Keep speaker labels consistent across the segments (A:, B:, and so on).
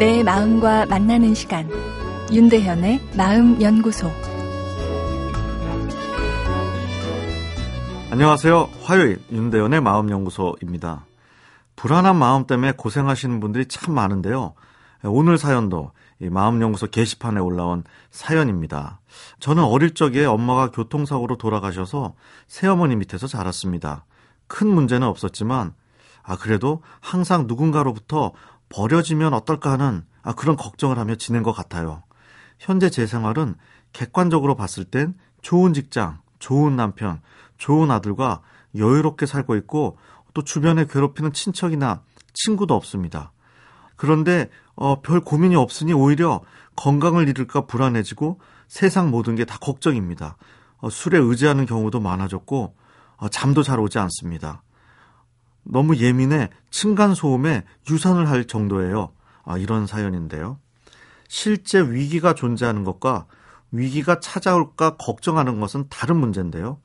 A: 내 마음과 만나는 시간 윤대현의 마음 연구소
B: 안녕하세요. 화요일 윤대현의 마음 연구소입니다. 불안한 마음 때문에 고생하시는 분들이 참 많은데요. 오늘 사연도 마음 연구소 게시판에 올라온 사연입니다. 저는 어릴 적에 엄마가 교통사고로 돌아가셔서 새어머니 밑에서 자랐습니다. 큰 문제는 없었지만, 아, 그래도 항상 누군가로부터 버려지면 어떨까 하는 아, 그런 걱정을 하며 지낸 것 같아요. 현재 제 생활은 객관적으로 봤을 땐 좋은 직장, 좋은 남편, 좋은 아들과 여유롭게 살고 있고 또 주변에 괴롭히는 친척이나 친구도 없습니다. 그런데 어, 별 고민이 없으니 오히려 건강을 잃을까 불안해지고 세상 모든 게 다 걱정입니다. 어, 술에 의지하는 경우도 많아졌고 어, 잠도 잘 오지 않습니다. 너무 예민해 층간 소음에 유산을 할 정도예요. 아, 이런 사연인데요. 실제 위기가 존재하는 것과 위기가 찾아올까 걱정하는 것은 다른 문제인데요.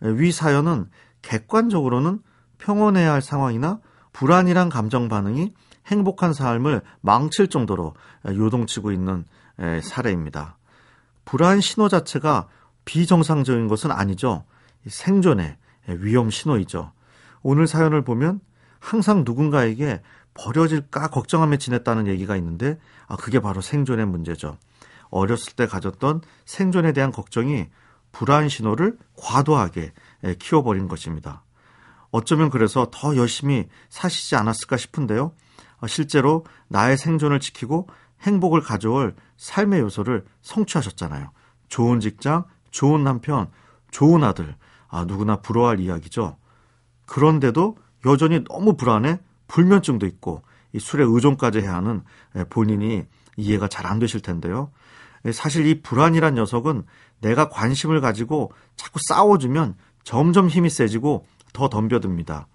B: 위 사연은 객관적으로는 평온해야 할 상황이나 불안이란 감정 반응이 행복한 삶을 망칠 정도로 요동치고 있는 사례입니다. 불안 신호 자체가 비정상적인 것은 아니죠. 생존의 위험 신호이죠. 오늘 사연을 보면 항상 누군가에게 버려질까 걱정하며 지냈다는 얘기가 있는데 아, 그게 바로 생존의 문제죠. 어렸을 때 가졌던 생존에 대한 걱정이 불안 신호를 과도하게 키워버린 것입니다. 어쩌면 그래서 더 열심히 사시지 않았을까 싶은데요. 어, 실제로 나의 생존을 지키고 행복을 가져올 삶의 요소를 성취하셨잖아요. 좋은 직장, 좋은 남편, 좋은 아들. 아, 누구나 부러워할 이야기죠. 그런데도 여전히 너무 불안해 불면증도 있고 이 술에 의존까지 해야 하는 본인이 이해가 잘 안 되실 텐데요. 사실 이 불안이란 녀석은 내가 관심을 가지고 자꾸 싸워주면 점점 힘이 세지고 더 덤벼듭니다.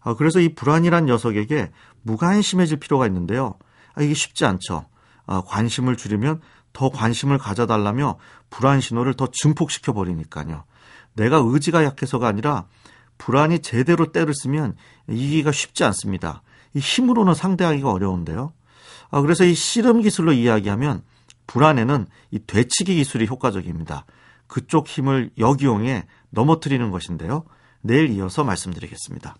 B: 아, 그래서 이 불안이란 녀석에게 무관심해질 필요가 있는데요. 아, 이게 쉽지 않죠. 아, 관심을 줄이면 더 관심을 가져달라며 불안 신호를 더 증폭시켜 버리니까요. 내가 의지가 약해서가 아니라 불안이 제대로 때를 쓰면 이기가 쉽지 않습니다. 이 힘으로는 상대하기가 어려운데요. 그래서 이 씨름 기술로 이야기하면 불안에는 이 되치기 기술이 효과적입니다. 그쪽 힘을 역이용해 넘어뜨리는 것인데요. 내일 이어서 말씀드리겠습니다.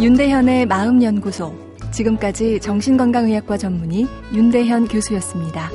A: 윤대현의 마음연구소. 지금까지 정신건강의학과 전문의 윤대현 교수였습니다.